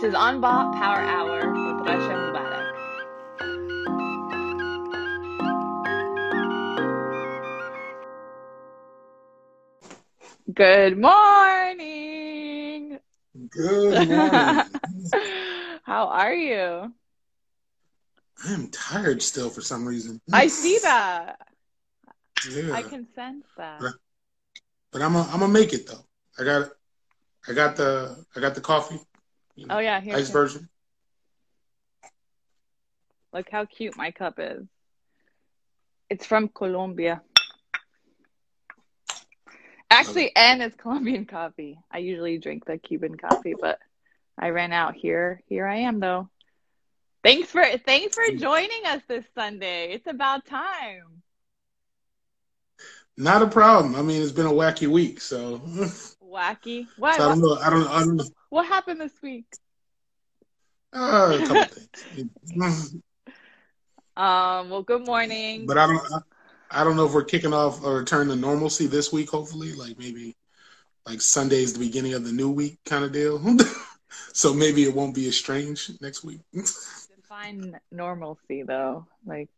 This is Unbought Power Hour with Rasha Mubarak. Good morning. Good morning. How are you? I am tired still for some reason. I see that. Yeah. I can sense that. Right. But I'm gonna I'm gonna make it though. I got I got the I got the coffee. Oh yeah, here. Ice version. Look how cute my cup is. It's from Colombia. Actually, and it's Colombian coffee. I usually drink the Cuban coffee, but I ran out here. Here I am though. Thanks for thanks for mm. joining us this Sunday. It's about time. Not a problem. I mean, it's been a wacky week, so, Wacky. What so I don't know. I don't. I don't know. What happened this week? Uh, a couple things. Um, well, good morning. But I don't. I, I don't know if we're kicking off a return to normalcy this week. Hopefully, like maybe like Sunday's the beginning of the new week kind of deal. so maybe it won't be as strange next week. Define normalcy though. Like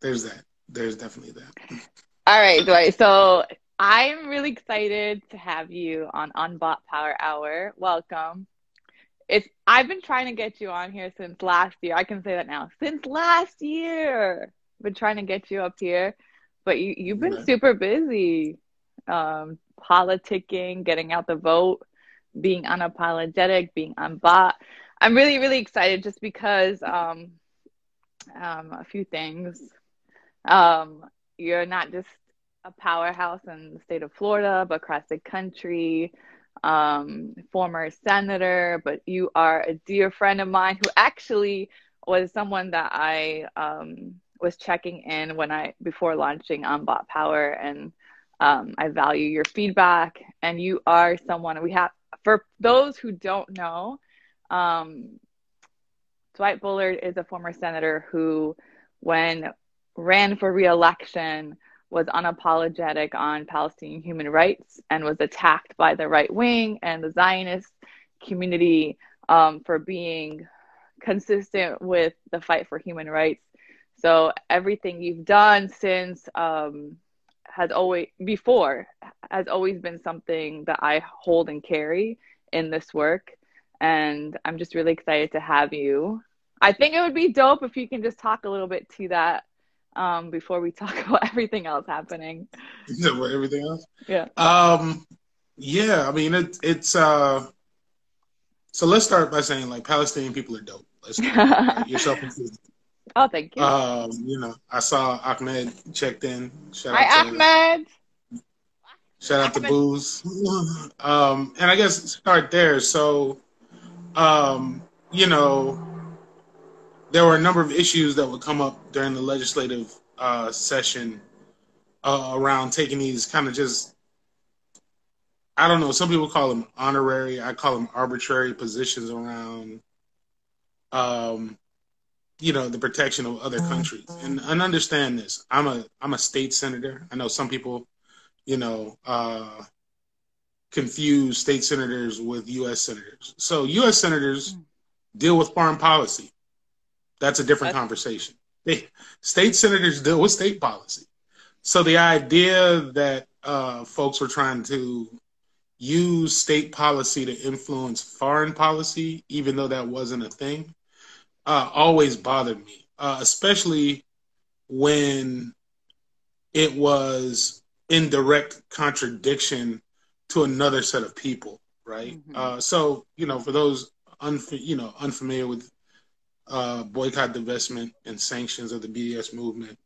There's that. There's definitely that. All right, Dwight. So I'm really excited to have you on Unbought Power Hour. Welcome. It's I've been trying to get you on here since last year. I can say that now. Since last year. I've been trying to get you up here. But you, you've been Right. super busy. Um, politicking, getting out the vote, being unapologetic, being unbought. I'm really, really excited just because um, um, a few things. Um, you're not just a powerhouse in the state of Florida, but across the country. Um, former senator, but you are a dear friend of mine who actually was someone that I um, was checking in when I before launching Unbought Power, and um, I value your feedback. And you are someone we have for those who don't know. Um, Dwight Bullard is a former senator who, when ran for reelection was unapologetic on Palestinian human rights and was attacked by the right wing and the Zionist community um, for being consistent with the fight for human rights. So everything you've done since um, has always before has always been something that I hold and carry in this work, and I'm just really excited to have you. I think it would be dope if you can just talk a little bit to that um, before we talk about everything else happening. Everything else? Yeah. Um, yeah, I mean it, it's uh. So let's start by saying like Palestinian people are dope. Let's start. yourself included. oh, thank you. Um, you know, I saw Ahmed checked in. Shout Hi, out to Ahmed. shout out to Booze. Um, and I guess start there. So, um, you know, there were a number of issues that would come up during the legislative uh, session uh, around taking these kind of just I don't know. Some people call them honorary. I call them arbitrary positions around, um, you know, the protection of other countries. And and understand this. I'm a I'm a state senator. I know some people, you know, uh, confuse state senators with U.S. senators. So U.S. senators deal with foreign policy. That's a different That's- conversation. They, state senators deal with state policy. So the idea that uh, folks were trying to use state policy to influence foreign policy, even though that wasn't a thing, uh, always bothered me, uh, especially when it was in direct contradiction to another set of people, right? Mhm. Uh, so, you know, for those unf- you know unfamiliar with uh, boycott, divestment, and sanctions of the BDS movement,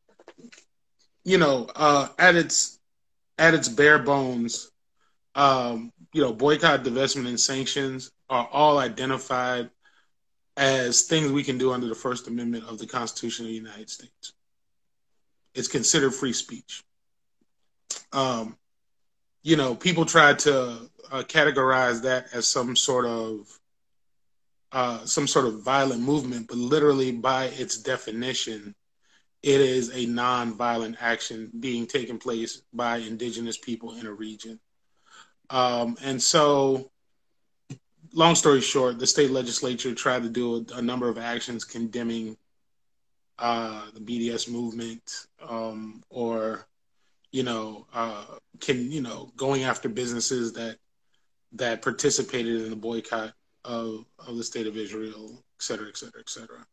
you know, uh, at its at its bare bones, um, you know, boycott, divestment, and sanctions are all identified as things we can do under the First Amendment of the Constitution of the United States. It's considered free speech. Um, you know, people try to uh, categorize that as some sort of uh, some sort of violent movement, but literally by its definition, it is a non-violent action being taken place by indigenous people in a region. Um, and so, long story short, the state legislature tried to do a, a number of actions condemning uh, the BDS movement um, or, you know, uh, can you know going after businesses that that participated in the boycott of of the state of Israel, et cetera, et cetera, et cetera.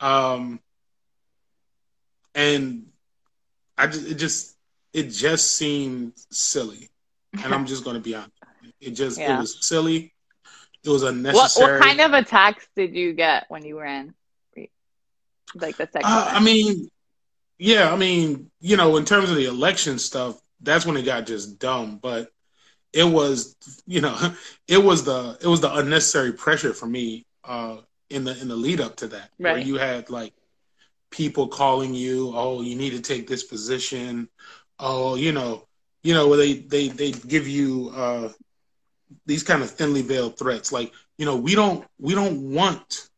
Um, and I just, it just it just seemed silly, and I'm just going to be honest. It just yeah. it was silly. It was unnecessary. What, what kind of attacks did you get when you ran? Like the second. Uh, I mean, yeah, I mean, you know, in terms of the election stuff, that's when it got just dumb. But it was, you know, it was the it was the unnecessary pressure for me uh, in the in the lead up to that, right. where you had like people calling you, oh, you need to take this position. Oh, you know, you know, they they they give you uh, these kind of thinly veiled threats, like you know, we don't we don't want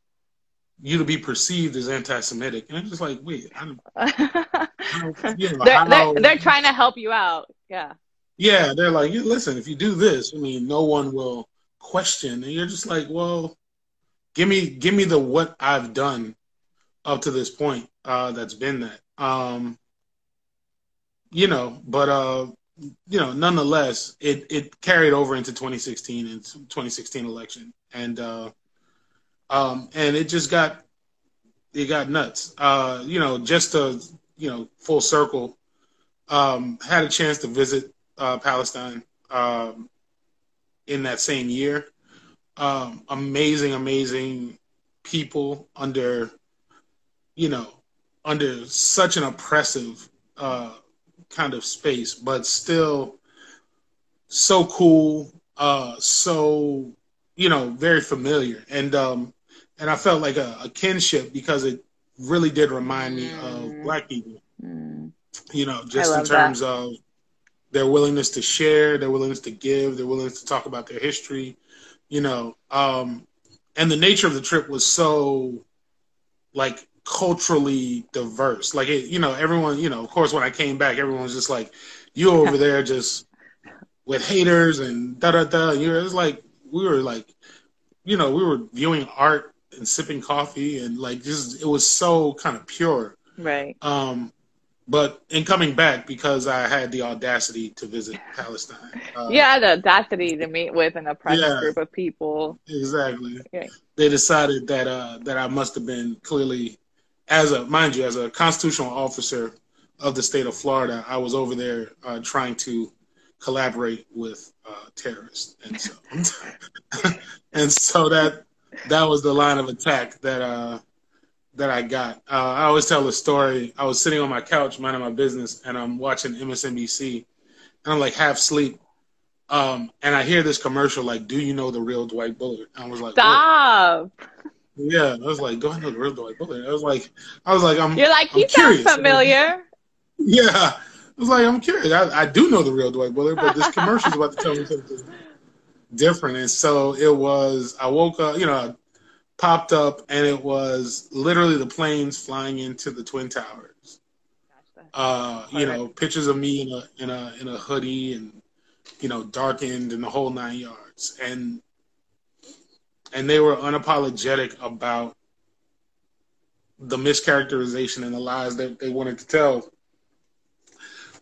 you to be perceived as anti-Semitic, and I'm just like, wait, I don't, I don't you know, they're, they're, they're trying to help you out, yeah. Yeah, they're like, listen, if you do this, I mean, no one will question, and you're just like, well, give me give me the what I've done up to this point uh, that's been that. Um, you know, but uh, you know, nonetheless, it it carried over into 2016 and 2016 election, and uh, um, and it just got it got nuts. Uh, you know, just to you know, full circle. Um, had a chance to visit uh, Palestine um, in that same year. Um, amazing, amazing people under you know, under such an oppressive uh, kind of space, but still so cool, uh, so you know, very familiar, and um, and I felt like a, a kinship because it really did remind me mm. of Black people. Mm. You know, just in terms that. of their willingness to share, their willingness to give, their willingness to talk about their history. You know, um, and the nature of the trip was so like culturally diverse. Like it, you know, everyone, you know, of course, when I came back, everyone was just like, "You over there just with haters and da da da." You know, it was like we were like, you know, we were viewing art and sipping coffee and like just it was so kind of pure. Right. Um, but in coming back because I had the audacity to visit Palestine. Uh, yeah, the audacity to meet with an oppressed yeah, group of people. Exactly. They decided that uh, that I must have been clearly as a mind you, as a constitutional officer of the state of Florida, I was over there uh, trying to collaborate with uh, terrorists, and so and so that that was the line of attack that uh, that I got. Uh, I always tell the story. I was sitting on my couch minding my business, and I'm watching MSNBC, and I'm like half asleep. Um, and I hear this commercial like, "Do you know the real Dwight Bullard?" I was like, "Stop." What? Yeah, I was like, "Do I know the real Dwight Bullard?" I was like, "I was like, I'm." You're like, he sounds familiar. Yeah, I was like, I'm curious. I, I do know the real Dwight Bullard, but this commercial is about to tell me something different. And so it was. I woke up, you know, popped up, and it was literally the planes flying into the twin towers. Uh, you know, pictures of me in a in a in a hoodie and you know darkened and the whole nine yards, and and they were unapologetic about the mischaracterization and the lies that they wanted to tell.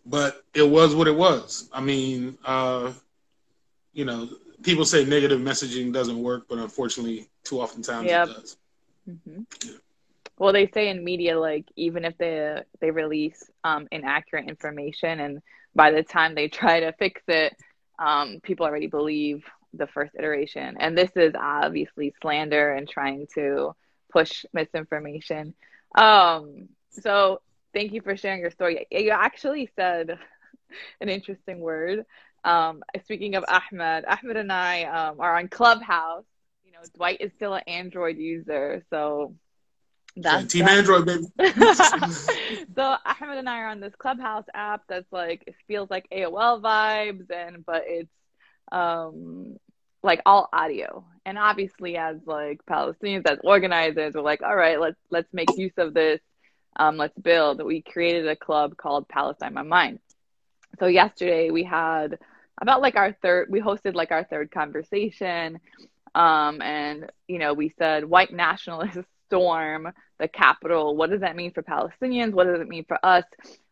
But it was what it was. I mean, uh, you know, people say negative messaging doesn't work, but unfortunately, too often times yep. it does. Mm-hmm. Yeah. Well, they say in media, like even if they they release um, inaccurate information, and by the time they try to fix it, um, people already believe the first iteration. And this is obviously slander and trying to push misinformation. Um, so thank you for sharing your story. You actually said an interesting word. Um, speaking of Ahmed, Ahmed and I um, are on Clubhouse. You know, Dwight is still an Android user, so that's Team Android, baby. so Ahmed and I are on this Clubhouse app that's like it feels like AOL vibes, and but it's um like all audio. And obviously as like Palestinians, as organizers, we're like, all right, let's let's make use of this um, let's build. We created a club called Palestine My Mind. So yesterday we had about like our third, we hosted like our third conversation. Um, and, you know, we said white nationalists storm the capital. What does that mean for Palestinians? What does it mean for us?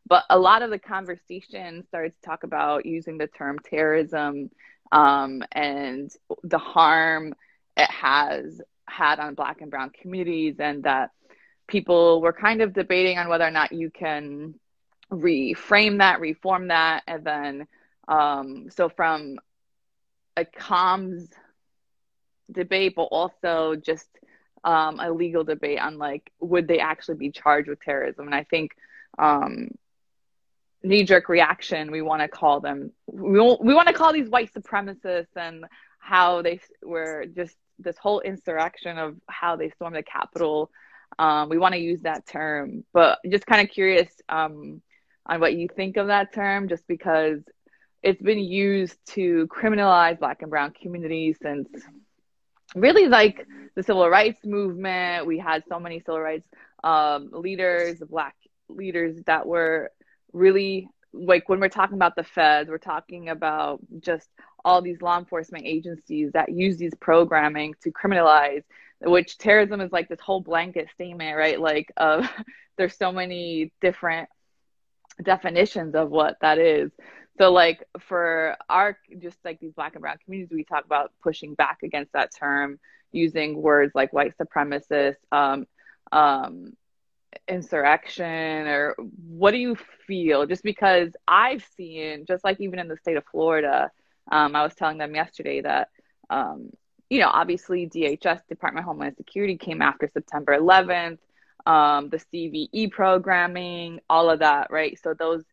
But a lot of the conversation started to talk about using the term terrorism um, and the harm it has had on Black and Brown communities, and that people were kind of debating on whether or not you can reframe that, reform that, and then um, so from a comms debate, but also just um, a legal debate on like would they actually be charged with terrorism? And I think um, knee jerk reaction we want to call them we we want to call these white supremacists and how they were just this whole insurrection of how they stormed the Capitol. Um, we want to use that term, but just kind of curious um, on what you think of that term, just because it's been used to criminalize Black and Brown communities since really like the civil rights movement. We had so many civil rights um, leaders, Black leaders that were really like when we're talking about the feds, we're talking about just all these law enforcement agencies that use these programming to criminalize which terrorism is like this whole blanket statement right like there's so many different definitions of what that is. So like for our just like these black and brown communities we talk about pushing back against that term using words like white supremacist um, um, insurrection or what do you feel? Just because i've seen just like even in the state of florida um, i was telling them yesterday that um, you know obviously dhs department of homeland security came after september 11th um, the cve programming all of that right? So those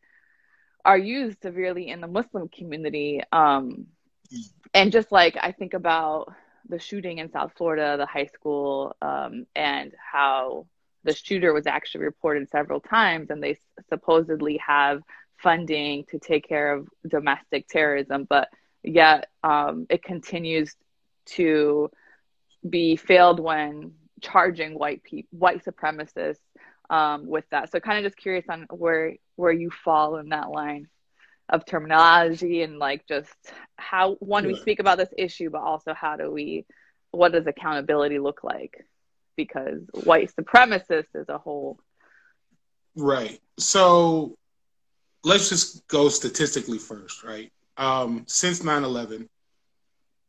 are used severely in the muslim community um, and just like i think about the shooting in south florida the high school um, and how the shooter was actually reported several times, and they supposedly have funding to take care of domestic terrorism, but yet um, it continues to be failed when charging white people, white supremacists um, with that. So, kind of just curious on where where you fall in that line of terminology and like just how one we speak about this issue, but also how do we, what does accountability look like? because white supremacists as a whole. Right. So let's just go statistically first, right? Um, since 9 11,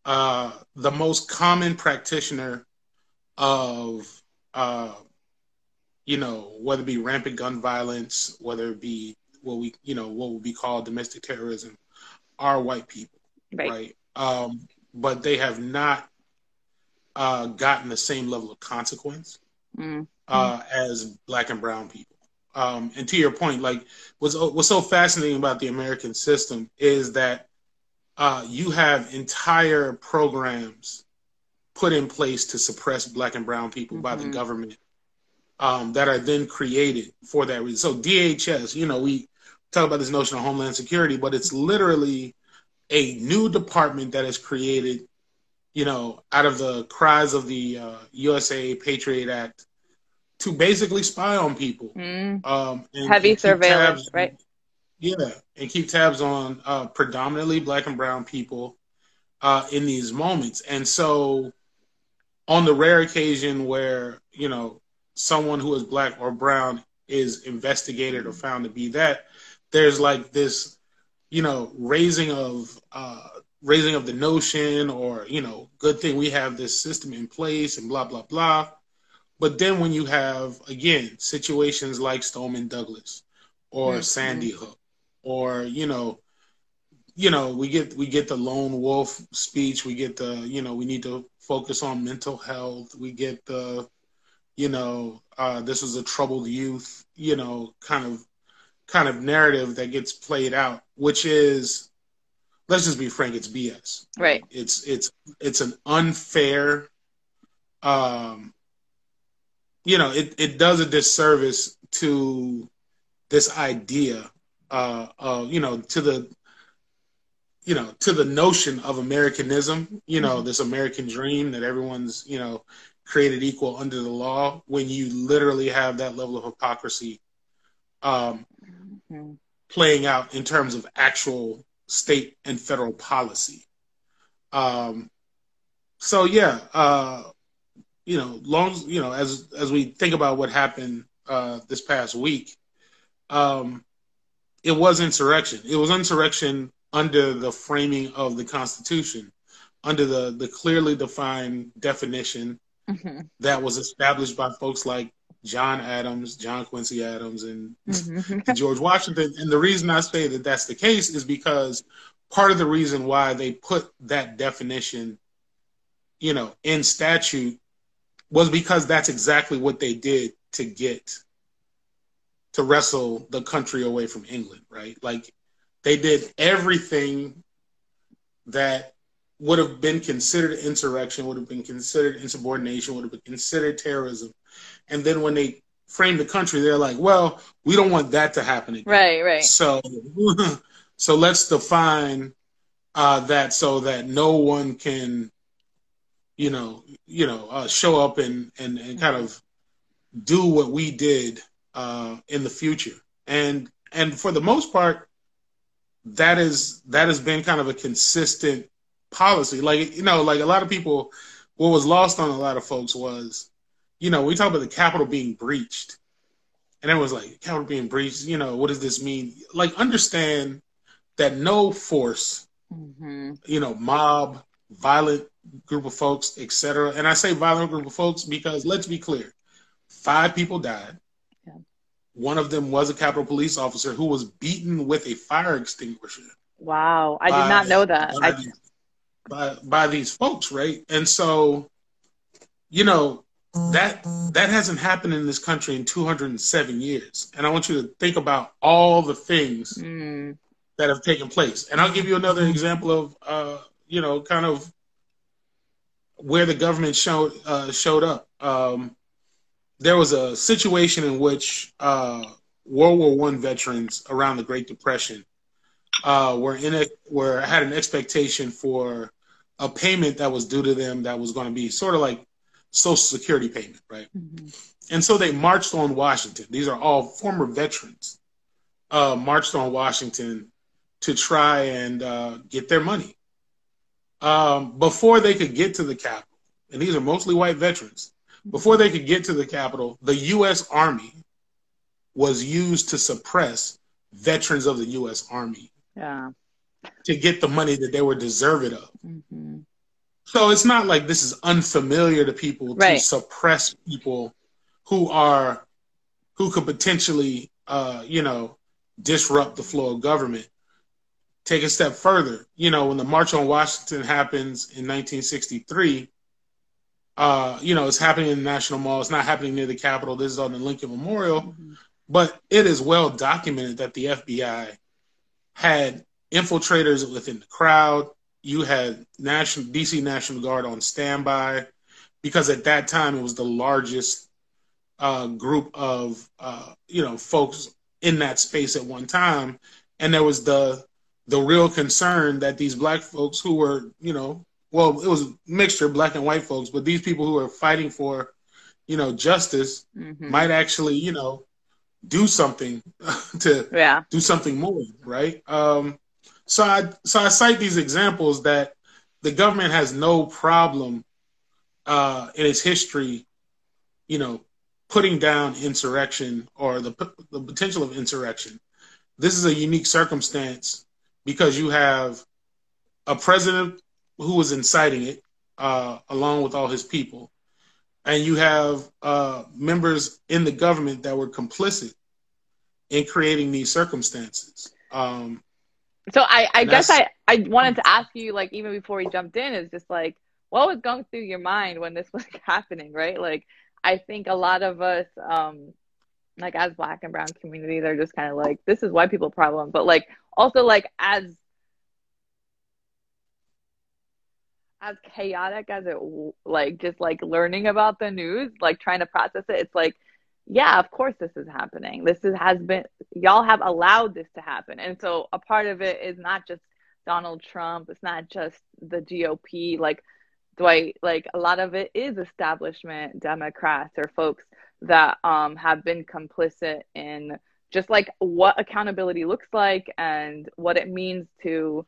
uh, the most common practitioner of, uh, you know, whether it be rampant gun violence, whether it be what we, you know, what would be called domestic terrorism, are white people, right? right? Um, but they have not uh, gotten the same level of consequence mm-hmm. uh, as black and brown people. Um, and to your point, like what's what's so fascinating about the American system is that uh, you have entire programs put in place to suppress black and brown people mm-hmm. by the mm-hmm. government um, that are then created for that reason. So DHS, you know, we talk about this notion of homeland security, but it's literally a new department that is created you know, out of the cries of the uh, USA Patriot Act to basically spy on people. Mm. Um, and, Heavy and surveillance, right? Yeah, and keep tabs on uh, predominantly black and brown people uh, in these moments. And so, on the rare occasion where, you know, someone who is black or brown is investigated or found to be that, there's like this, you know, raising of uh, raising of the notion or you know good thing we have this system in place and blah blah blah but then when you have again situations like stoneman douglas or mm-hmm. sandy hook or you know you know we get we get the lone wolf speech we get the you know we need to focus on mental health we get the you know uh, this is a troubled youth you know kind of kind of narrative that gets played out which is let's just be frank, it's BS. Right. It's it's it's an unfair um you know, it, it does a disservice to this idea uh of, you know, to the you know, to the notion of Americanism, you know, mm-hmm. this American dream that everyone's, you know, created equal under the law when you literally have that level of hypocrisy um, mm-hmm. playing out in terms of actual state and federal policy. Um, so yeah, uh, you know, long you know, as as we think about what happened uh, this past week, um, it was insurrection. It was insurrection under the framing of the Constitution, under the the clearly defined definition mm-hmm. that was established by folks like John Adams, John Quincy Adams, and mm-hmm. George Washington. And the reason I say that that's the case is because part of the reason why they put that definition, you know, in statute was because that's exactly what they did to get to wrestle the country away from England, right? Like they did everything that would have been considered insurrection, would have been considered insubordination, would have been considered terrorism. And then when they framed the country, they're like, well, we don't want that to happen again. Right, right. So, so let's define uh, that so that no one can, you know, you know, uh, show up and, and, and kind of do what we did uh, in the future. And and for the most part, that is that has been kind of a consistent policy. Like you know, like a lot of people, what was lost on a lot of folks was, you know, we talk about the capital being breached, and it was like capital being breached. You know, what does this mean? Like, understand that no force, mm-hmm. you know, mob, violent group of folks, etc. And I say violent group of folks because let's be clear, five people died. One of them was a Capitol police officer who was beaten with a fire extinguisher. Wow, I by, did not know that. By, I... by, by these folks, right? And so, you know, that that hasn't happened in this country in 207 years. And I want you to think about all the things mm. that have taken place. And I'll give you another example of, uh, you know, kind of where the government showed uh, showed up. Um, there was a situation in which uh, World War One veterans around the Great Depression uh, were in it, were had an expectation for a payment that was due to them that was going to be sort of like Social Security payment, right? Mm-hmm. And so they marched on Washington. These are all former veterans. Uh, marched on Washington to try and uh, get their money. Um, before they could get to the Capitol, and these are mostly white veterans, before they could get to the Capitol, the U.S. Army was used to suppress veterans of the U.S. Army. Yeah. To get the money that they were deserving of. Mm-hmm. So it's not like this is unfamiliar to people right. to suppress people who are who could potentially, uh, you know, disrupt the flow of government. Take a step further. You know, when the March on Washington happens in 1963, uh, you know, it's happening in the National Mall. It's not happening near the Capitol. This is on the Lincoln Memorial. Mm-hmm. But it is well documented that the FBI had infiltrators within the crowd. You had National DC National Guard on standby because at that time it was the largest uh, group of uh, you know folks in that space at one time, and there was the the real concern that these black folks who were you know well, it was a mixture, of black and white folks, but these people who are fighting for, you know, justice mm-hmm. might actually, you know, do something to yeah. do something more, right? Um, so I so I cite these examples that the government has no problem uh, in its history, you know, putting down insurrection or the the potential of insurrection. This is a unique circumstance because you have a president who was inciting it, uh, along with all his people, and you have uh, members in the government that were complicit in creating these circumstances. Um, so I, I guess I, I wanted to ask you, like, even before we jumped in, is just like, what was going through your mind when this was happening, right? Like, I think a lot of us, um, like as black and brown community, they're just kind of like, this is white people problem. But like, also like as as chaotic as it like just like learning about the news like trying to process it it's like yeah of course this is happening. This is, has been y'all have allowed this to happen. And so a part of it is not just donald trump it's not just the gop like Dwight, like a lot of it is establishment Democrats or folks that um, have been complicit in just like what accountability looks like and what it means to,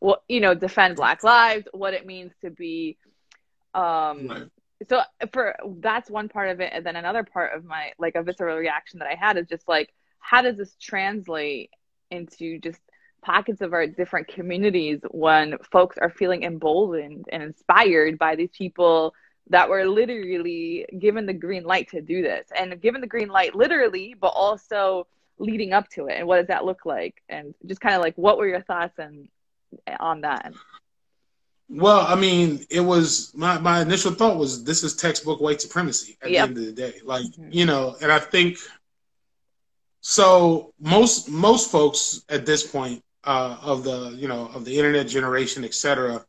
well, you know, defend Black lives, what it means to be. Um, right. So for that's one part of it, and then another part of my like a visceral reaction that I had is just like, how does this translate into just pockets of our different communities when folks are feeling emboldened and inspired by these people that were literally given the green light to do this and given the green light literally but also leading up to it and what does that look like and just kind of like what were your thoughts and on that well i mean it was my, my initial thought was this is textbook white supremacy at yep. the end of the day like mm-hmm. you know and i think so most most folks at this point uh, of the you know of the internet generation, etc.,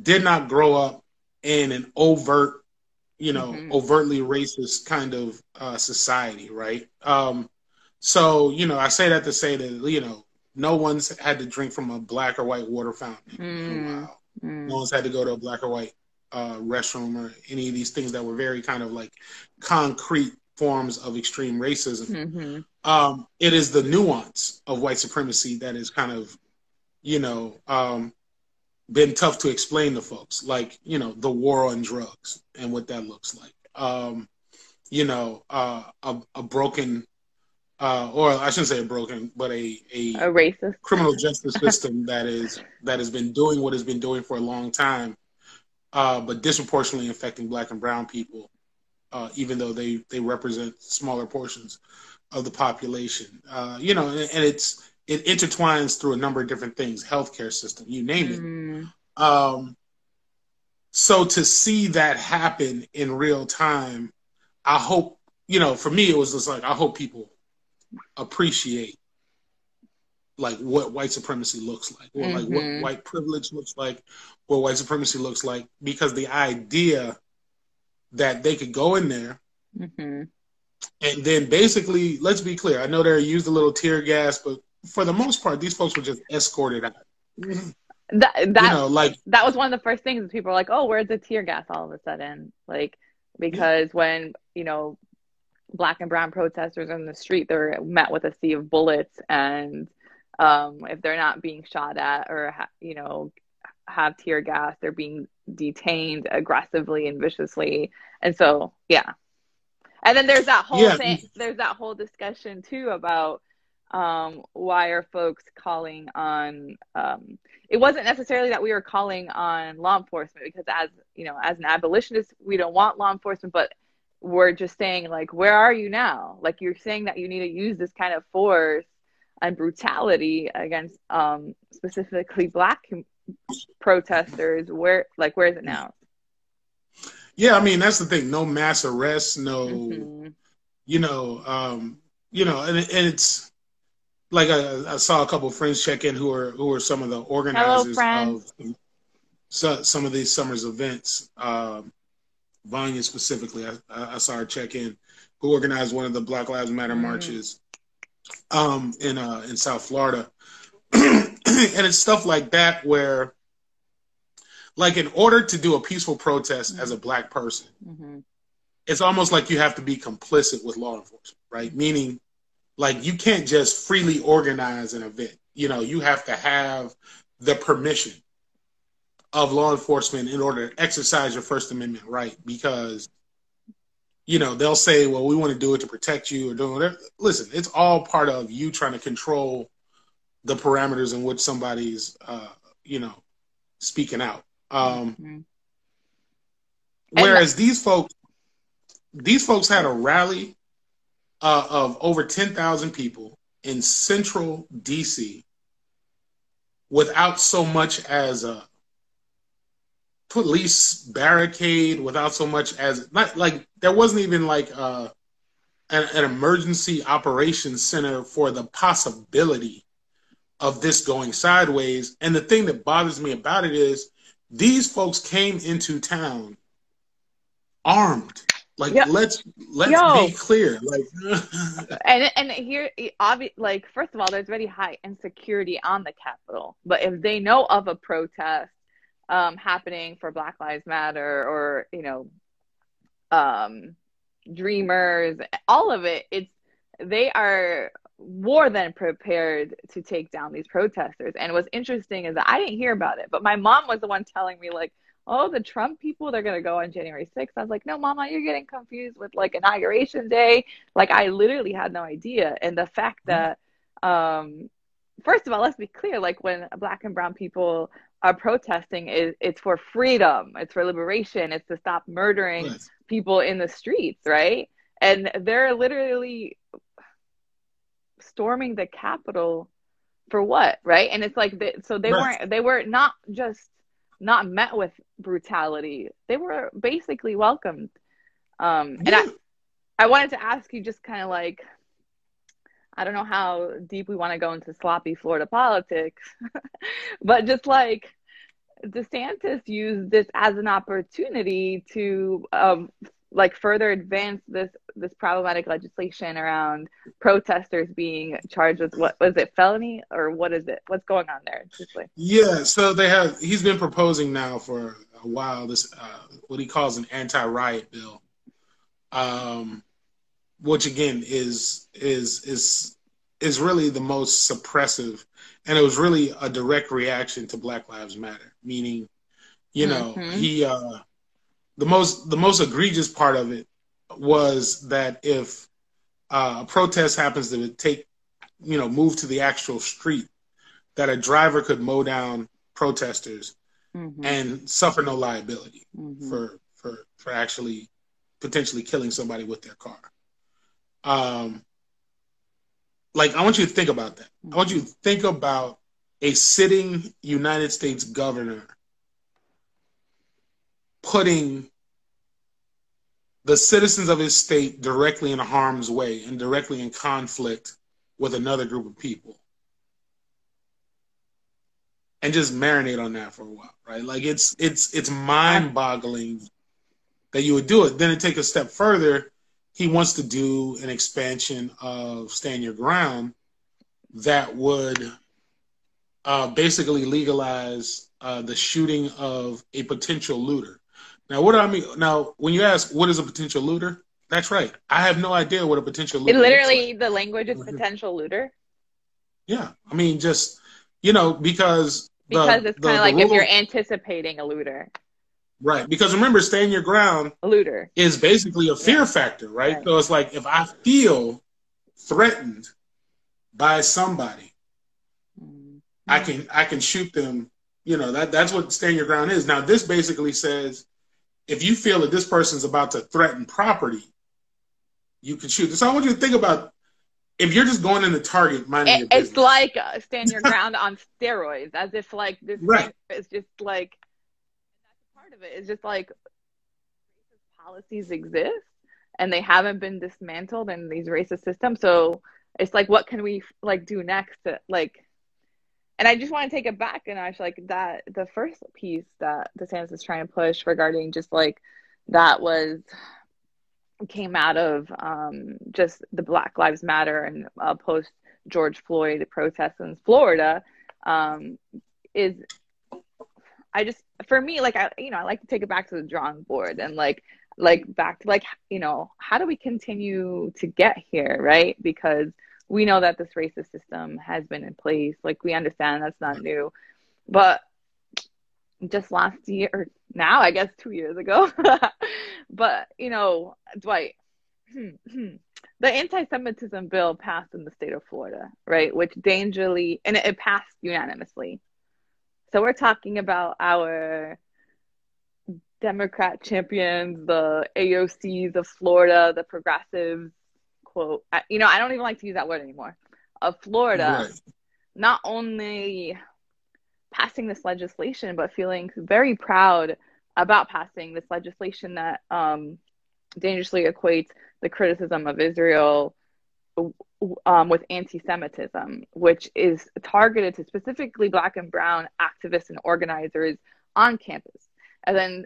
did not grow up in an overt, you know, mm-hmm. overtly racist kind of uh, society, right? Um, so you know, I say that to say that you know, no one's had to drink from a black or white water fountain mm. in a while. Mm. No one's had to go to a black or white uh, restroom or any of these things that were very kind of like concrete forms of extreme racism. Mm-hmm. Um, it is the nuance of white supremacy that is kind of, you know, um, been tough to explain to folks, like you know the war on drugs and what that looks like. Um, you know, uh, a, a broken, uh, or I shouldn't say a broken, but a a, a racist criminal justice system that is that has been doing what it's been doing for a long time, uh, but disproportionately affecting Black and Brown people, uh, even though they they represent smaller portions of the population. Uh, you know, and, and it's it intertwines through a number of different things, healthcare system, you name it. Mm. Um, so to see that happen in real time, I hope, you know, for me, it was just like, I hope people appreciate like what white supremacy looks like, or mm-hmm. like what mm-hmm. white privilege looks like, what white supremacy looks like, because the idea that they could go in there mm-hmm. and then basically, let's be clear, I know they used a little tear gas, but for the most part, these folks were just escorted out. That that you know, like that was one of the first things people were like, "Oh, where's the tear gas?" All of a sudden, like because yeah. when you know black and brown protesters in the street, they're met with a sea of bullets, and um, if they're not being shot at or ha- you know have tear gas, they're being detained aggressively and viciously, and so yeah. And then there's that whole yeah. thing. There's that whole discussion too about um, why are folks calling on um, it wasn't necessarily that we were calling on law enforcement because as you know as an abolitionist we don't want law enforcement but we're just saying like where are you now? Like you're saying that you need to use this kind of force and brutality against um, specifically black protesters. Where like where is it now? Yeah i mean that's the thing. No mass arrests no mm-hmm. you know um you know and, and it's like I, I, saw a couple of friends check in who are who are some of the organizers Hello, of so, some of these summer's events. Um, Vanya specifically, I, I, saw her check in, who organized one of the Black Lives Matter mm. marches um, in uh, in South Florida, and it's stuff like that where, like, in order to do a peaceful protest mm-hmm. as a black person, mm-hmm. it's almost like you have to be complicit with law enforcement, right? Meaning like you can't just freely organize an event. You know, you have to have the permission of law enforcement in order to exercise your First Amendment right because you know they'll say, "Well, we want to do it to protect you," or doing whatever. Listen, it's all part of you trying to control the parameters in which somebody's, uh, you know, speaking out. Um, mm-hmm. Whereas these folks, these folks had a rally uh, of over 10,000 people in central DC without so much as a police barricade, without so much as not like there wasn't even like uh, an, an emergency operations center for the possibility of this going sideways. And the thing that bothers me about it is these folks came into town armed. Like yep. let's let's Yo. be clear. Like and and here obvi- like first of all, there's very high insecurity on the Capitol. But if they know of a protest, um, happening for Black Lives Matter or you know, um, Dreamers, all of it. It's they are more than prepared to take down these protesters. And what's interesting is that I didn't hear about it, but my mom was the one telling me like, "Oh, the Trump people, they're gonna go on January 6th." I was like, "No, Mama, you're getting confused with like inauguration day." Like I literally had no idea, and the fact Mm-hmm. that, um, first of all, let's be clear: like when Black and Brown people are protesting, is it's for freedom, it's for liberation, it's to stop murdering Right. people in the streets, right? And they're literally storming the Capitol for what, right? And it's like, they, so they Right. weren't, they were not just not met with brutality; they were basically welcomed. Um, and. I, I wanted to ask you, just kind of like, I don't know how deep we want to go into sloppy Florida politics, but just like DeSantis used this as an opportunity to um, like further advance this this problematic legislation around protesters being charged with what was it felony or what is it? What's going on there? Like Yeah, so they have. He's been proposing now for a while this uh, what he calls an anti-riot bill, um, which again is is is is really the most suppressive, and it was really a direct reaction to Black Lives Matter. Meaning, you know, Mhm. he uh, the most the most egregious part of it was that if uh, a protest happens to take, you know, move to the actual street, that a driver could mow down protesters mhm, and suffer no liability mhm. for for for actually potentially killing somebody with their car. Um, like I want you to think about that. I want you to think about a sitting United States governor putting the citizens of his state directly in harm's way and directly in conflict with another group of people. And just marinate on that for a while, right? Like it's it's it's mind-boggling that you would do it. Then to take a step further, he wants to do an expansion of Stand Your Ground that would uh, basically legalize uh, the shooting of a potential looter. Now, what do I mean? Now, when you ask what is a potential looter, that's right. I have no idea what a potential looter. It literally like. the language is potential looter Yeah, I mean, just you know, because the- because it's kind of the like if you're anticipating a looter, right. Because remember, stand your ground looter. is basically a fear factor, right? Right. So it's like if I feel threatened by somebody, Mm. I can I can shoot them. You know that that's what stand your ground is. Now this basically says if you feel that this person's about to threaten property, you can shoot. So I want you to think about if you're just going in the target, minding It- it's like uh, stand your ground on steroids, as if like this Right. is just like that's a part of. It's just like racist policies exist and they haven't been dismantled in these racist systems. So it's like, what can we like do next? To, like, and I just want to take it back and actually like that the first piece that the DeSantis is trying to push regarding just like that was came out of um, just the Black Lives Matter and uh, post George Floyd protests in Florida um, is I just for me like I you know I like to take it back to the drawing board and like like back to like you know how do we continue to get here right because we know that this racist system has been in place like we understand that's not new but just last year or now I guess 2 years ago but you know Dwight the anti-Semitism bill passed in the state of Florida, right? Which dangerously, and it, it passed unanimously. So we're talking about our Democrat champions, the AOCs of Florida, the progressives, quote, I, you know, I don't even like to use that word anymore, of Florida, Right. not only passing this legislation, but feeling very proud about passing this legislation that um, dangerously equates the criticism of Israel um, with anti-Semitism, which is targeted to specifically Black and Brown activists and organizers on campus. And then,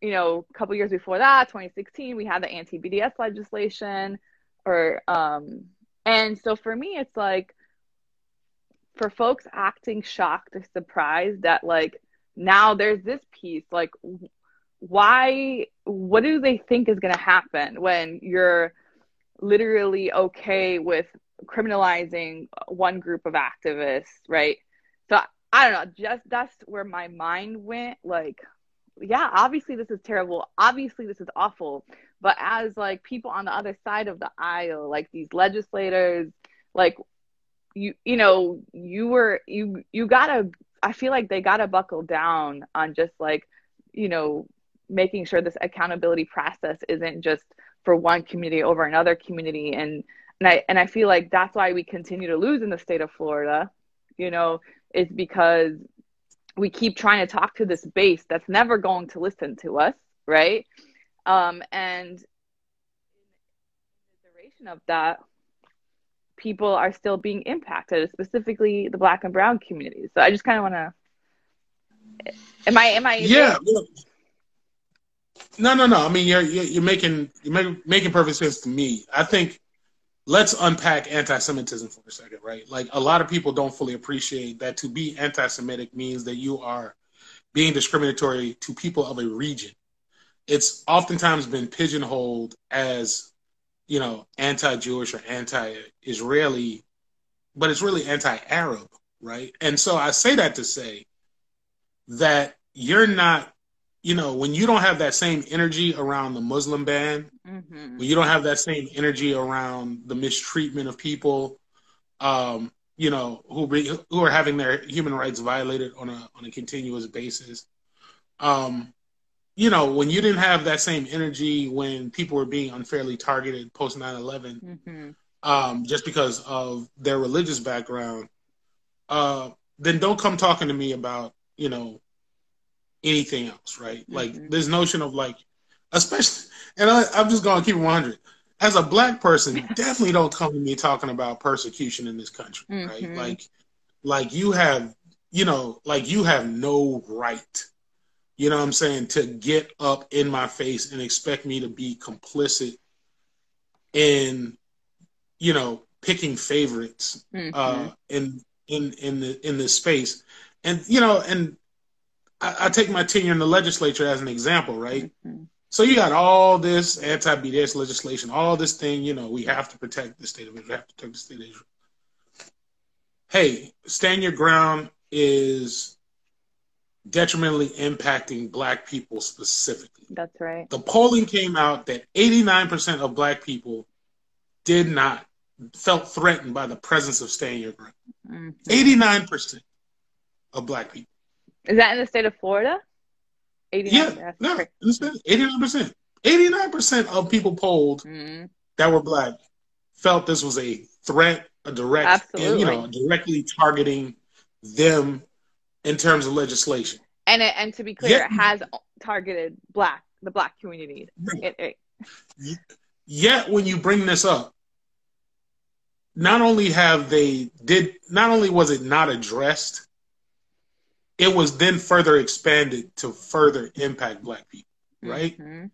you know, a couple years before that, 2016, we had the anti-BDS legislation, or um, and so for me, it's like for folks acting shocked or surprised that like now there's this piece like why what do they think is going to happen when you're literally okay with criminalizing one group of activists right? So i don't know just that's where my mind went like yeah obviously this is terrible obviously this is awful but as like people on the other side of the aisle like these legislators like you you know you were you you gotta i feel like they gotta buckle down on just like you know making sure this accountability process isn't just for one community over another community and and I and I feel like that's why we continue to lose in the state of Florida, you know, is because we keep trying to talk to this base that's never going to listen to us, right? Um, and in the duration of that, people are still being impacted, specifically the Black and Brown communities. So I just kind of want to. Am I? Am I? Yeah. No, no, no. I mean, you're you're making you're making perfect sense to me. I think let's unpack anti-Semitism for a second, right? Like a lot of people don't fully appreciate that to be anti-Semitic means that you are being discriminatory to people of a region. It's oftentimes been pigeonholed as, you know, anti-Jewish or anti-Israeli, but it's really anti-Arab, right? And so I say that to say that you're not you know, when you don't have that same energy around the Muslim ban, mm-hmm. when you don't have that same energy around the mistreatment of people, um, you know, who be, who are having their human rights violated on a on a continuous basis, um, you know, when you didn't have that same energy when people were being unfairly targeted post 9-11, mm-hmm. um, just because of their religious background, uh, then don't come talking to me about, you know, anything else, right? Mm-hmm. Like this notion of like, especially, and I, I'm just gonna keep it 100. As a black person, definitely don't come to me talking about persecution in this country, mm-hmm. right? Like, like you have, you know, like you have no right, you know what I'm saying, to get up in my face and expect me to be complicit in, you know, picking favorites mm-hmm. uh, in in in the in this space, and you know, and I, I, take my tenure in the legislature as an example, right? Mm-hmm. So you got all this anti-BDS legislation, all this thing, you know, we have to protect the state of Israel, we have to protect the state of Israel. Hey, stand your ground is detrimentally impacting black people specifically. That's right. The polling came out that 89% of black people did not felt threatened by the presence of stand your ground. Mm-hmm. 89% of black people. Is that in the state of Florida? 89? Yeah, no, eighty-nine percent. Eighty-nine percent of people polled mm-hmm. that were black felt this was a threat, a direct, and, you know, directly targeting them in terms of legislation. And it, and to be clear, yet, it has targeted black the black community. It, it, yet when you bring this up, not only have they did not only was it not addressed it was then further expanded to further impact black people, right? Mm-hmm.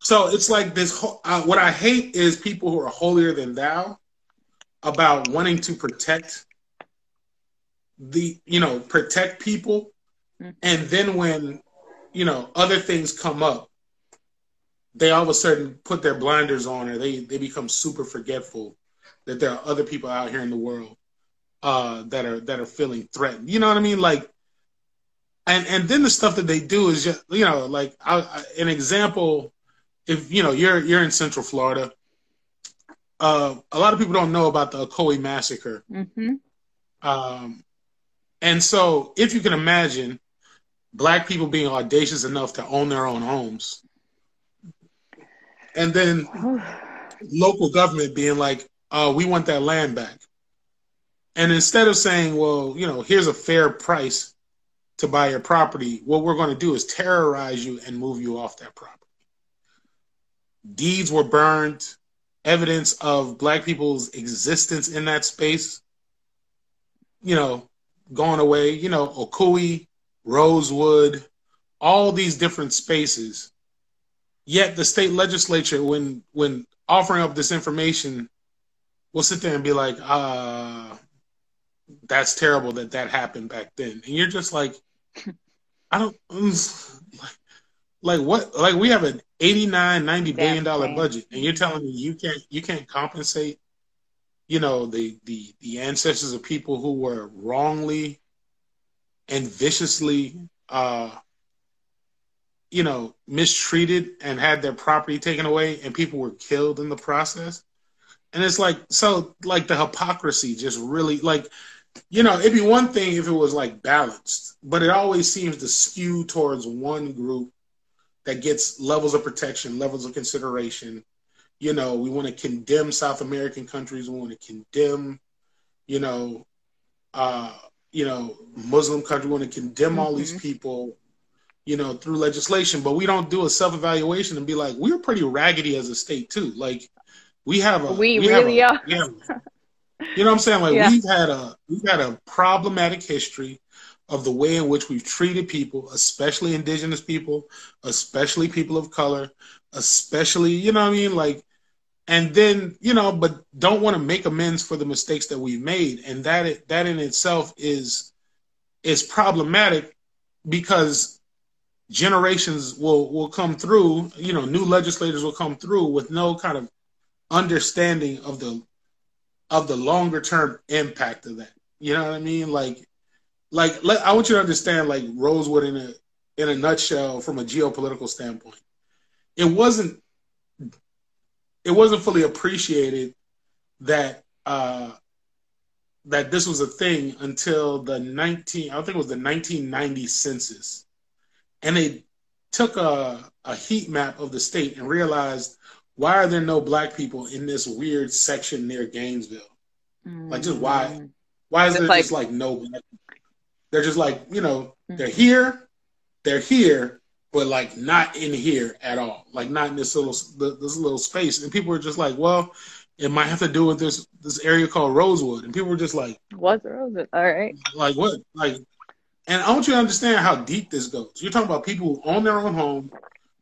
So it's like this. Uh, what I hate is people who are holier than thou about wanting to protect the, you know, protect people, mm-hmm. and then when you know other things come up, they all of a sudden put their blinders on, or they they become super forgetful that there are other people out here in the world uh, that are that are feeling threatened. You know what I mean? Like and and then the stuff that they do is just you know like I, I, an example if you know you're you're in central florida uh, a lot of people don't know about the Ocoee massacre mm-hmm. um, and so if you can imagine black people being audacious enough to own their own homes and then local government being like uh, we want that land back and instead of saying well you know here's a fair price to buy your property, what we're going to do is terrorize you and move you off that property. Deeds were burned, evidence of black people's existence in that space, you know, going away, you know, Ocoee, Rosewood, all these different spaces. Yet the state legislature, when when offering up this information, will sit there and be like, uh, that's terrible that that happened back then. And you're just like, I don't like, like what like we have an 89 90 billion dollar budget and you're telling me you can't you can't compensate you know the the the ancestors of people who were wrongly and viciously uh you know mistreated and had their property taken away and people were killed in the process and it's like so like the hypocrisy just really like you know it'd be one thing if it was like balanced but it always seems to skew towards one group that gets levels of protection levels of consideration you know we want to condemn south american countries we want to condemn you know uh you know muslim country we want to condemn mm-hmm. all these mm-hmm. people you know through legislation but we don't do a self-evaluation and be like we're pretty raggedy as a state too like we have a we, we really a, are. Yeah, you know what I'm saying? Like yeah. we've had a we've had a problematic history of the way in which we've treated people, especially indigenous people, especially people of color, especially, you know what I mean? Like and then, you know, but don't want to make amends for the mistakes that we've made. And that that in itself is is problematic because generations will will come through, you know, new legislators will come through with no kind of understanding of the of the longer term impact of that. You know what I mean? Like, like let, I want you to understand like Rosewood in a in a nutshell from a geopolitical standpoint. It wasn't it wasn't fully appreciated that uh, that this was a thing until the 19 I think it was the 1990 census. And they took a, a heat map of the state and realized why are there no black people in this weird section near Gainesville? Mm-hmm. Like, just why? Mm. Why is there like, just like no black? They're just like you know mm-hmm. they're here, they're here, but like not in here at all. Like not in this little this little space. And people are just like, well, it might have to do with this this area called Rosewood. And people were just like, what's Rosewood? All right. Like what? Like, and I want you to understand how deep this goes. You're talking about people who own their own home,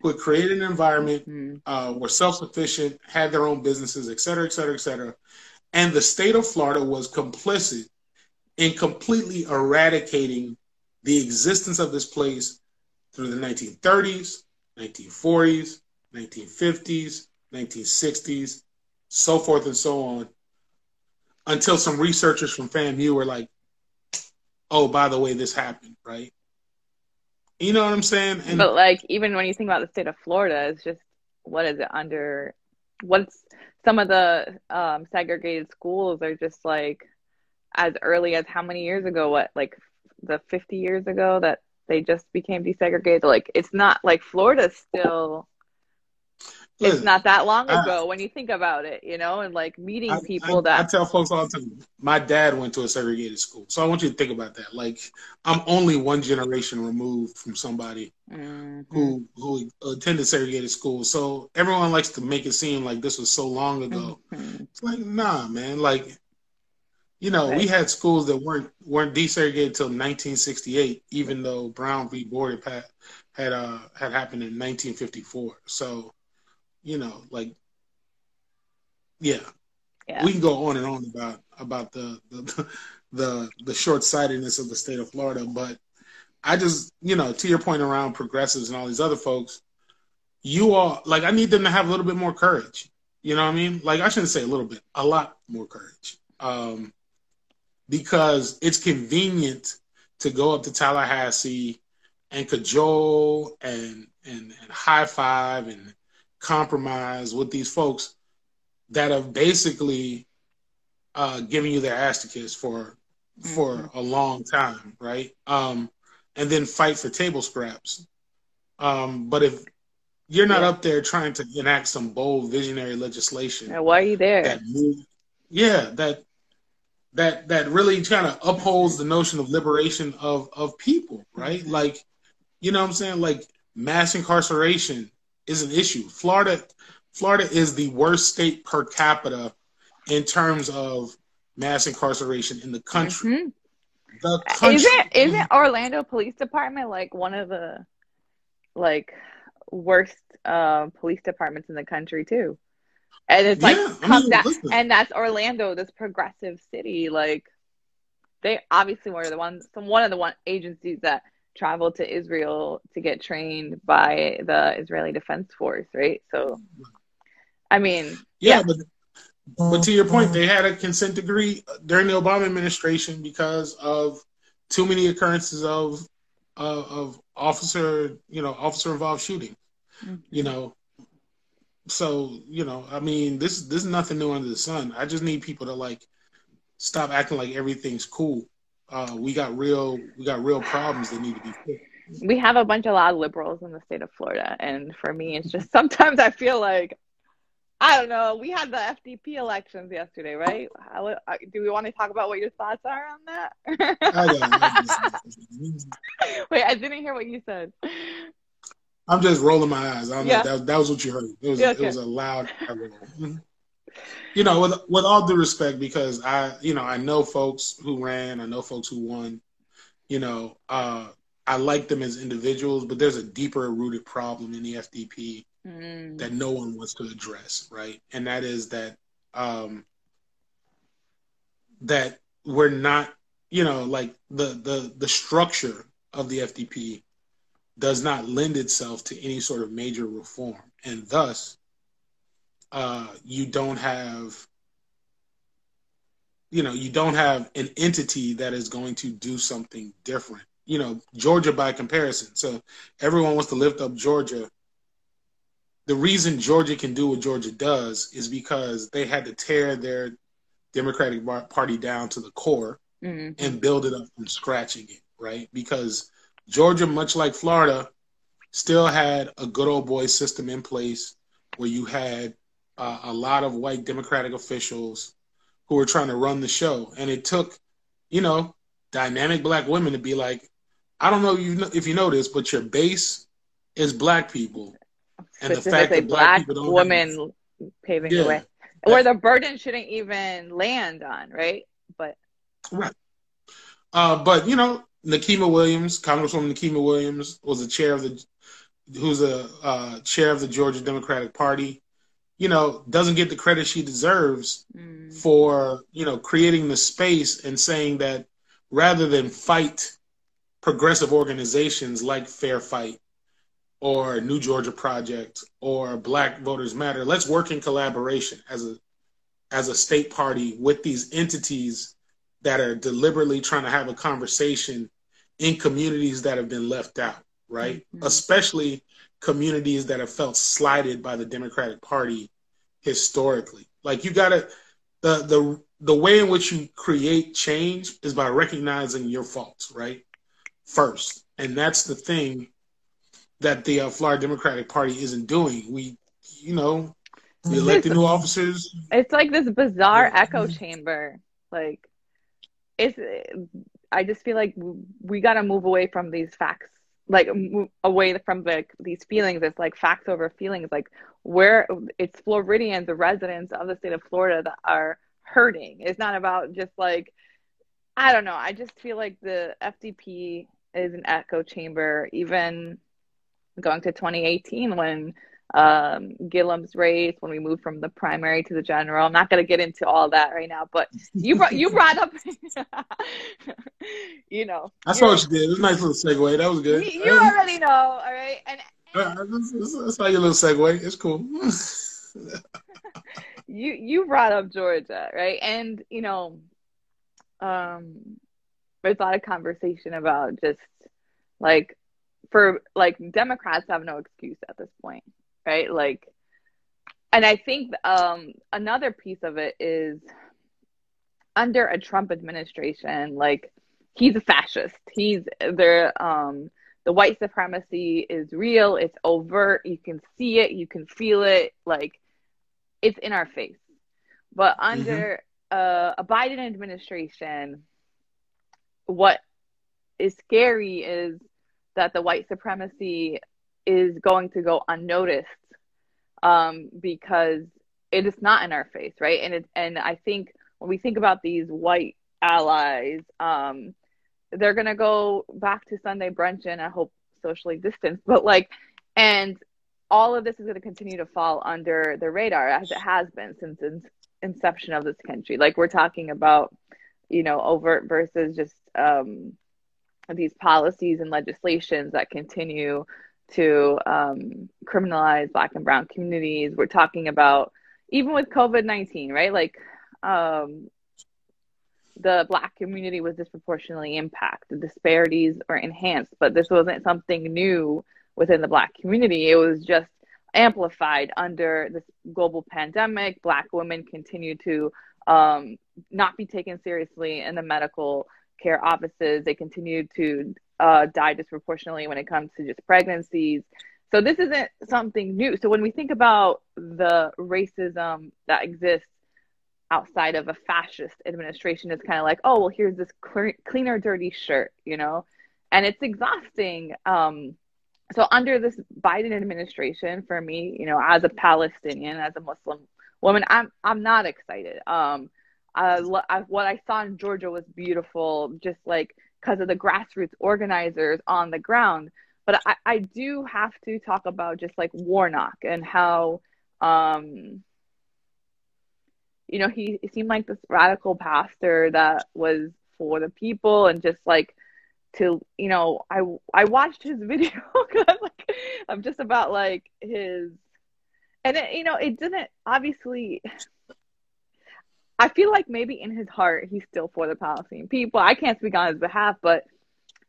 who create an environment, mm-hmm. uh, were self sufficient, had their own businesses, et cetera, et cetera, et cetera. And the state of Florida was complicit in completely eradicating the existence of this place through the 1930s, 1940s, 1950s, 1960s, so forth and so on, until some researchers from FAMU were like, oh, by the way, this happened, right? You know what I'm saying? And, but like even when you think about the state of Florida, it's just what is it under? What's some of the um, segregated schools are just like as early as how many years ago? What like the 50 years ago that they just became desegregated? Like it's not like Florida's still it's not that long ago I, when you think about it, you know, and like meeting I, people I, that I tell folks all the time. My dad went to a segregated school, so I want you to think about that. Like, I'm only one generation removed from somebody mm-hmm. who who attended segregated school. So everyone likes to make it seem like this was so long ago. Mm-hmm. It's like, nah, man. Like, you know, right. we had schools that weren't weren't desegregated until 1968, even though Brown v. Board had had uh had happened in 1954. So you know, like, yeah, yeah. we can go on and on about about the the the, the short sightedness of the state of Florida, but I just, you know, to your point around progressives and all these other folks, you all like I need them to have a little bit more courage. You know what I mean? Like I shouldn't say a little bit, a lot more courage. Um, because it's convenient to go up to Tallahassee and cajole and and, and high five and compromise with these folks that have basically uh, given you their ass to kiss for for mm-hmm. a long time, right? Um, and then fight for table scraps. Um, but if you're not yeah. up there trying to enact some bold visionary legislation, yeah, why are you there? That move, yeah, that that that really kind of upholds the notion of liberation of of people, right? Mm-hmm. Like, you know what I'm saying? Like mass incarceration is an issue. Florida, Florida is the worst state per capita in terms of mass incarceration in the country. Mm-hmm. The country. Isn't isn't Orlando Police Department like one of the like worst uh, police departments in the country too? And it's like yeah, I mean, that, and that's Orlando, this progressive city. Like they obviously were the ones, some one of the one agencies that travel to Israel to get trained by the Israeli Defense Force, right? So, I mean, yeah, yeah. but but to your point, they had a consent decree during the Obama administration because of too many occurrences of uh, of officer, you know, officer involved shooting. Mm-hmm. You know, so you know, I mean, this this is nothing new under the sun. I just need people to like stop acting like everything's cool. Uh, we got real we got real problems that need to be fixed. We have a bunch of loud liberals in the state of Florida, and for me, it's just sometimes I feel like I don't know. We had the FDP elections yesterday, right? How, uh, do we want to talk about what your thoughts are on that? Wait, I didn't hear what you said. I'm just rolling my eyes. I don't yeah. know. That, that was what you heard. It was, yeah, okay. it was a loud. You know, with with all due respect, because I, you know, I know folks who ran, I know folks who won. You know, uh, I like them as individuals, but there's a deeper rooted problem in the FDP mm. that no one wants to address, right? And that is that um, that we're not, you know, like the the the structure of the FDP does not lend itself to any sort of major reform, and thus uh, you don't have you know you don't have an entity that is going to do something different you know georgia by comparison so everyone wants to lift up georgia the reason Georgia can do what Georgia does is because they had to tear their Democratic Party down to the core mm-hmm. and build it up from scratch again, right? Because Georgia, much like Florida, still had a good old boy system in place where you had uh, a lot of white Democratic officials who were trying to run the show, and it took, you know, dynamic black women to be like, I don't know if you know this, but your base is black people and the specifically black, black women paving yeah. the way, where the burden shouldn't even land on, right? But right. Uh, but you know, Nikema Williams, Congresswoman Nikema Williams, was the chair of the, who's a uh, chair of the Georgia Democratic Party. You know, doesn't get the credit she deserves mm. for you know creating the space and saying that rather than fight progressive organizations like Fair Fight or New Georgia Project or Black Voters Matter. Let's work in collaboration as a as a state party with these entities that are deliberately trying to have a conversation in communities that have been left out, right? Mm-hmm. Especially communities that have felt slighted by the Democratic Party historically. Like you gotta the the the way in which you create change is by recognizing your faults, right? First. And that's the thing that the uh, Florida Democratic Party isn't doing. We, you know, we elect the new officers. It's like this bizarre yeah. echo chamber. Like, it's. I just feel like we got to move away from these facts, like away from the these feelings. It's like facts over feelings. Like where it's Floridians, the residents of the state of Florida, that are hurting. It's not about just like I don't know. I just feel like the FDP is an echo chamber. Even going to 2018 when um, Gillum's race, when we moved from the primary to the general. I'm not going to get into all that right now, but you brought you brought up, you know. I saw what you did. It was a nice little segue. That was good. You, you already know, all right. And, that's, that's your little segue. It's cool. you you brought up Georgia, right? And you know, um, there's a lot of conversation about just like for like Democrats have no excuse at this point, right? Like, and I think um, another piece of it is under a Trump administration, like he's a fascist. He's there. Um, the white supremacy is real. It's overt. You can see it. You can feel it. Like it's in our face. But mm-hmm. under mm-hmm. uh, a Biden administration, what is scary is that the white supremacy is going to go unnoticed um, because it is not in our face, right? And it, and I think when we think about these white allies, um, they're gonna go back to Sunday brunch and I hope socially distanced, but like, and all of this is to continue to fall under the radar as it has been since in- inception of this country. Like we're talking about, you know, overt versus just um, these policies and legislations that continue to um, criminalize Black and Brown communities. We're talking about even with COVID nineteen, right? Like um, the Black community was disproportionately impacted. The disparities are enhanced, but this wasn't something new within the Black community. It was just amplified under this global pandemic. Black women continue to um, not be taken seriously in the medical care offices. They continue to uh, die disproportionately when it comes to just pregnancies. So this isn't something new. So when we think about the racism that exists outside of a fascist administration, it's kind of like, oh, well, here's this clear, cleaner, dirty shirt, you know, and it's exhausting. Um, so under this Biden administration, for me, you know, as a Palestinian, as a Muslim woman, I'm I'm not excited. Um, I, what I saw in Georgia was beautiful, just like because of the grassroots organizers on the ground. But I, I do have to talk about just like Warnock and how, um, you know, he, he seemed like this radical pastor that was for the people and just like to, you know, I I watched his video because like I'm just about like his, and it, you know, it didn't obviously I feel like maybe in his heart he's still for the Palestinian people. I can't speak on his behalf, but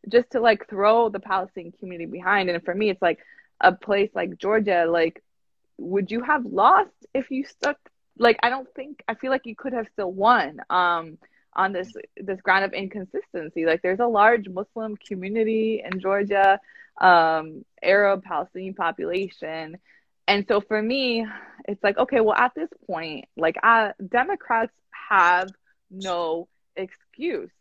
just to like throw the Palestinian community behind. And for me, it's like a place like Georgia, like, would you have lost if you stuck? Like, I don't think, I feel like you could have still won um, on this, this ground of inconsistency. Like, there's a large Muslim community in Georgia, um, Arab Palestinian population. And so for me, it's like, okay, well, at this point, like, I, Democrats have no excuse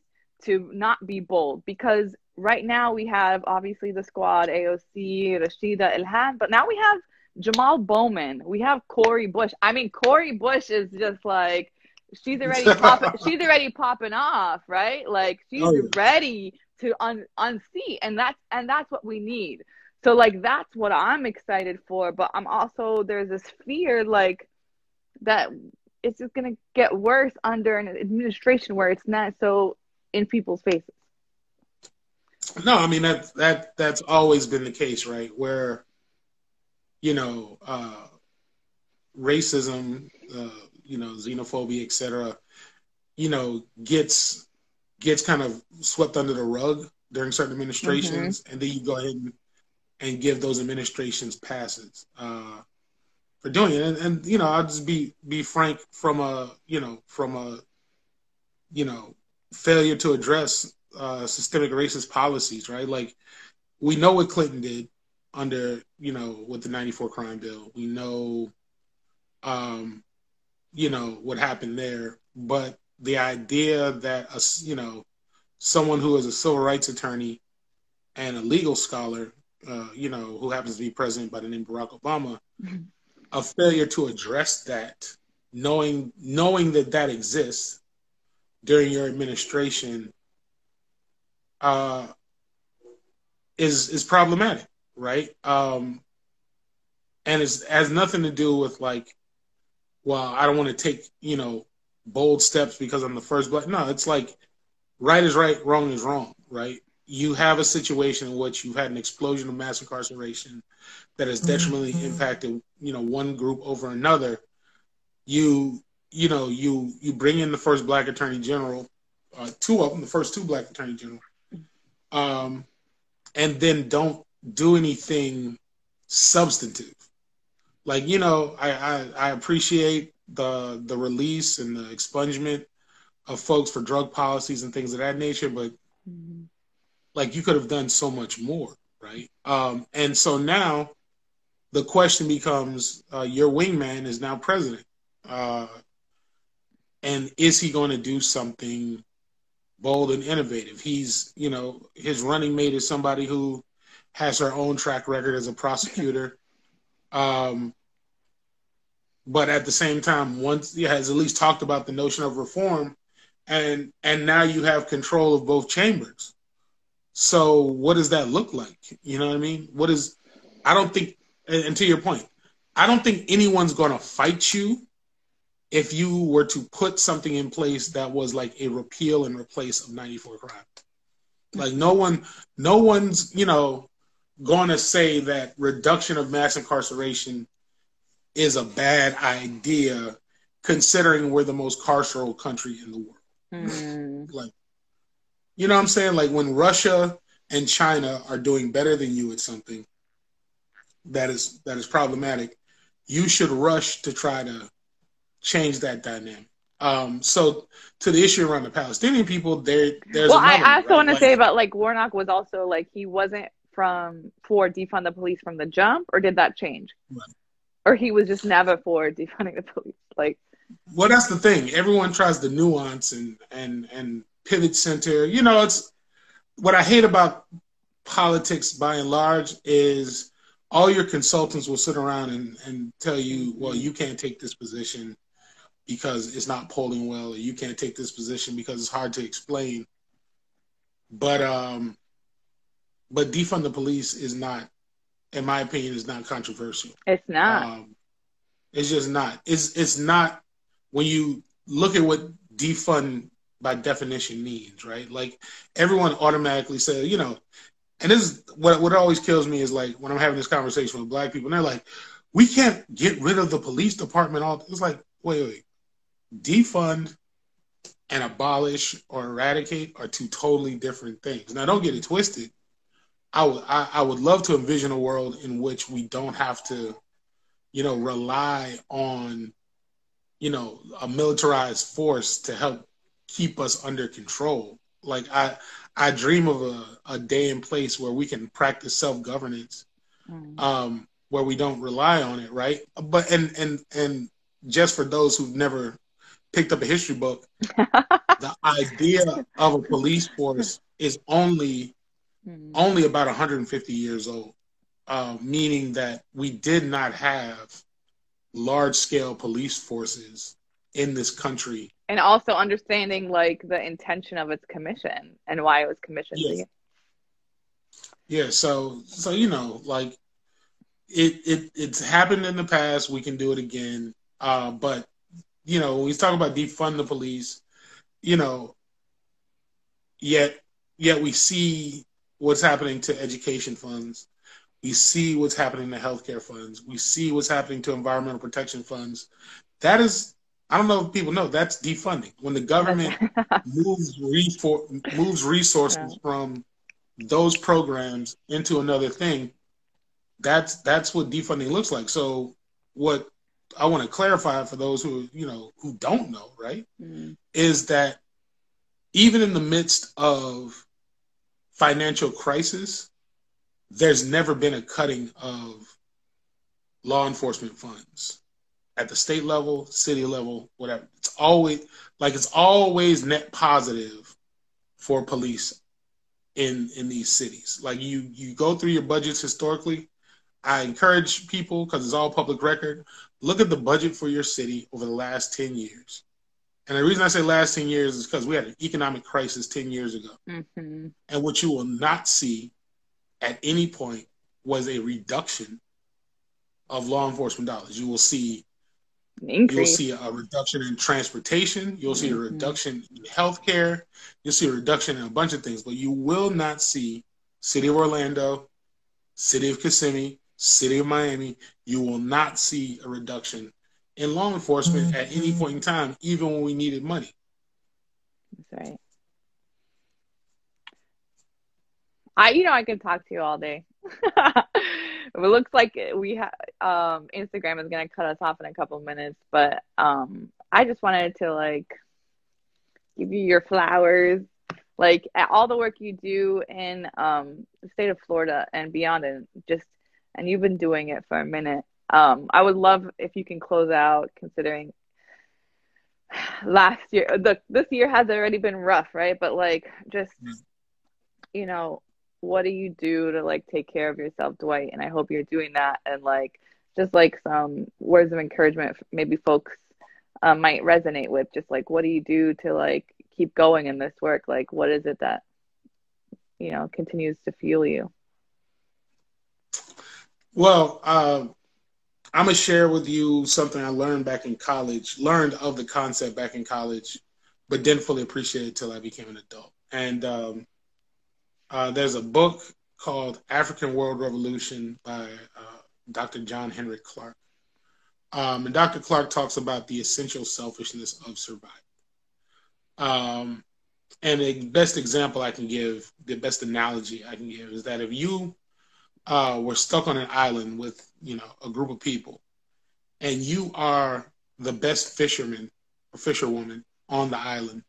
to not be bold because right now we have obviously the squad AOC, Rashida Ilhan, but now we have Jamal Bowman, we have Cori Bush. I mean, Cori Bush is just like she's already popping, she's already popping off, right? Like she's oh, yeah. ready to un- unseat, and that's and that's what we need. So like that's what I'm excited for, but I'm also there's this fear like that it's just going to get worse under an administration where it's not so in people's faces. No, I mean that that that's always been the case, right? Where you know uh, racism, uh, you know xenophobia, etc. You know gets gets kind of swept under the rug during certain administrations, mm-hmm. and then you go ahead and, and give those administrations passes. Uh, for doing it. And, and, you know, I'll just be be frank from a you know from a you know failure to address uh, systemic racist policies, right? Like we know what Clinton did under you know with the '94 crime bill. We know, um, you know what happened there, but the idea that a you know someone who is a civil rights attorney and a legal scholar, uh, you know, who happens to be president by the name Barack Obama, mm-hmm a failure to address that, knowing knowing that that exists during your administration, uh, is is problematic, right? Um, and it has nothing to do with like, well, I don't want to take you know bold steps because I'm the first black. No, it's like right is right, wrong is wrong, right? You have a situation in which you've had an explosion of mass incarceration that has detrimentally mm-hmm. impacted you know one group over another you you know you you bring in the first black attorney general uh, two of them the first two black attorney general um, and then don't do anything substantive like you know I, I i appreciate the the release and the expungement of folks for drug policies and things of that nature but mm-hmm. Like you could have done so much more right um and so now the question becomes uh, your wingman is now president. Uh, and is he going to do something bold and innovative? He's, you know, his running mate is somebody who has her own track record as a prosecutor. Um, but at the same time, once he has at least talked about the notion of reform, and and now you have control of both chambers. So what does that look like? You know what I mean? What is? I don't think and, to your point, I don't think anyone's going to fight you if you were to put something in place that was like a repeal and replace of 94 crime. Like no one, no one's you know going to say that reduction of mass incarceration is a bad idea, considering we're the most carceral country in the world. Mm. like, you know what I'm saying? Like when Russia and China are doing better than you at something that is that is problematic, you should rush to try to change that dynamic. Um, so to the issue around the Palestinian people, there there's well, I, I also right? want to like, say about like Warnock was also like he wasn't from for defund the police from the jump, or did that change? Right. Or he was just never for defunding the police, like. Well, that's the thing. Everyone tries the nuance and and and pivot center. You know, it's what I hate about politics by and large is all your consultants will sit around and, and tell you, well, you can't take this position because it's not polling well, or you can't take this position because it's hard to explain. But um, but defund the police is not, in my opinion, is not controversial. It's not. Um, it's just not. It's it's not when you look at what defund by definition means, right? Like everyone automatically says, you know, and this is what what always kills me is like when I'm having this conversation with black people, and they're like, we can't get rid of the police department. All it's like, wait, wait, defund and abolish or eradicate are two totally different things. Now, don't get it twisted. I would I, I would love to envision a world in which we don't have to, you know, rely on, you know, a militarized force to help keep us under control. Like I I dream of a, a day and place where we can practice self governance, mm. um, where we don't rely on it, right? But and and and just for those who've never picked up a history book, the idea of a police force is only mm. only about 150 years old, uh, meaning that we did not have large scale police forces in this country. And also understanding like the intention of its commission and why it was commissioned. Yes. Yeah, so so you know, like it it it's happened in the past, we can do it again. Uh, but you know, when we talk about defund the police, you know, yet yet we see what's happening to education funds. We see what's happening to healthcare funds. We see what's happening to environmental protection funds. That is, I don't know if people know, that's defunding. When the government moves, refor- moves resources yeah. from those programs into another thing, that's that's what defunding looks like. So what I want to clarify for those who you know who don't know, right, mm-hmm. is that even in the midst of financial crisis, there's never been a cutting of law enforcement funds at the state level, city level, whatever. It's always like it's always net positive for police in in these cities. Like you you go through your budgets historically. I encourage people because it's all public record look at the budget for your city over the last 10 years. And the reason I say last 10 years is because we had an economic crisis 10 years ago. Mm-hmm. And what you will not see at any point was a reduction of law enforcement dollars. You will see you'll see a reduction in transportation, you'll see mm-hmm. a reduction in healthcare, you'll see a reduction in a bunch of things, but you will not see City of Orlando, City of Kissimmee, City of Miami, you will not see a reduction in law enforcement mm-hmm. at any mm-hmm. point in time, even when we needed money. That's right. I, you know, I can talk to you all day. it looks like we have um, Instagram is going to cut us off in a couple minutes, but um, I just wanted to like give you your flowers, like all the work you do in um, the state of Florida and beyond, and just and you've been doing it for a minute. Um, I would love if you can close out considering last year the this year has already been rough, right? But like just mm. you know, what do you do to like take care of yourself, Dwight? And I hope you're doing that and like just like some words of encouragement maybe folks uh, might resonate with just like what do you do to like keep going in this work like what is it that you know continues to fuel you well, uh, I'm gonna share with you something I learned back in college. Learned of the concept back in college, but didn't fully appreciate it until I became an adult. And um, Uh, there's a book called African World Revolution by uh, Dr. John Henrik Clarke. Um, and Dr. Clarke talks about the essential selfishness of survival. Um, and the best example I can give, the best analogy I can give is that if you uh, were stuck on an island with, you know, a group of people, and you are the best fisherman or fisherwoman on the island,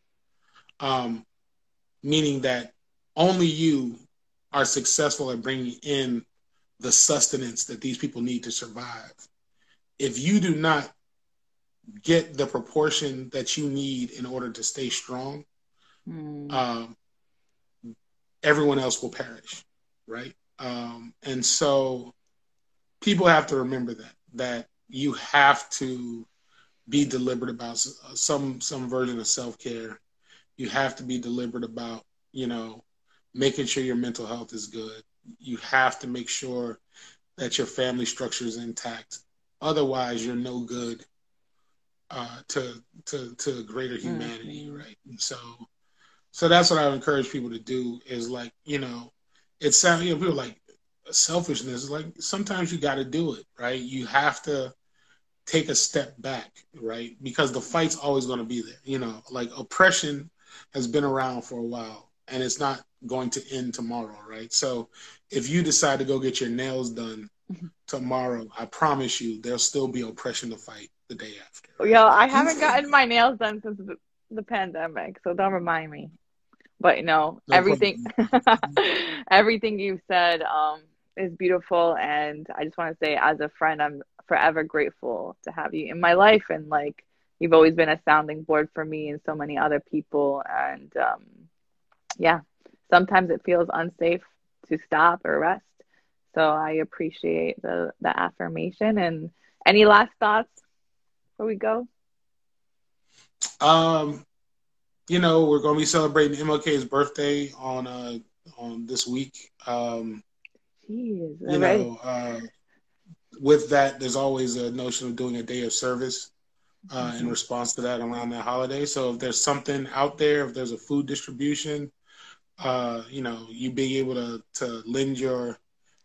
um, meaning that only you are successful at bringing in the sustenance that these people need to survive. If you do not get the proportion that you need in order to stay strong, mm. um, everyone else will perish, right? Um, and so people have to remember that that you have to be deliberate about some some version of self care. You have to be deliberate about you know making sure your mental health is good. You have to make sure that your family structure is intact. Otherwise, you're no good uh, to to to greater humanity, mm-hmm. right? And so, so that's what I would encourage people to do is like you know, it sounds you know people like selfishness. Like sometimes you got to do it, right? You have to take a step back, right? Because the fight's always going to be there. You know, like oppression has been around for a while, and it's not going to end tomorrow, right? So if you decide to go get your nails done mm-hmm. tomorrow, I promise you there'll still be oppression to fight the day after. Yo, I haven't gotten my nails done since the, the pandemic, so don't remind me. But no, no everything everything you've said um, is beautiful and I just want to say as a friend I'm forever grateful to have you in my life and like you've always been a sounding board for me and so many other people and um, yeah sometimes it feels unsafe to stop or rest. So I appreciate the the affirmation. And any last thoughts before we go? Um, you know, we're going to be celebrating MLK's birthday on uh on this week. Um, Jeez, you know, uh, with that, there's always a notion of doing a day of service uh, mm-hmm. in response to that around that holiday. So if there's something out there, if there's a food distribution, uh, you know, you being able to to lend your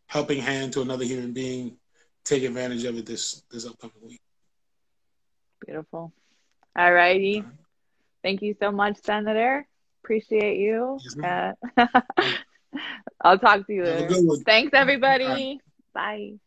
helping hand to another human being, take advantage of it this this upcoming week. Beautiful. All righty. Thank you so much, Senator. Appreciate you. Yes, uh, I'll talk to you. later. Thanks, everybody. Bye.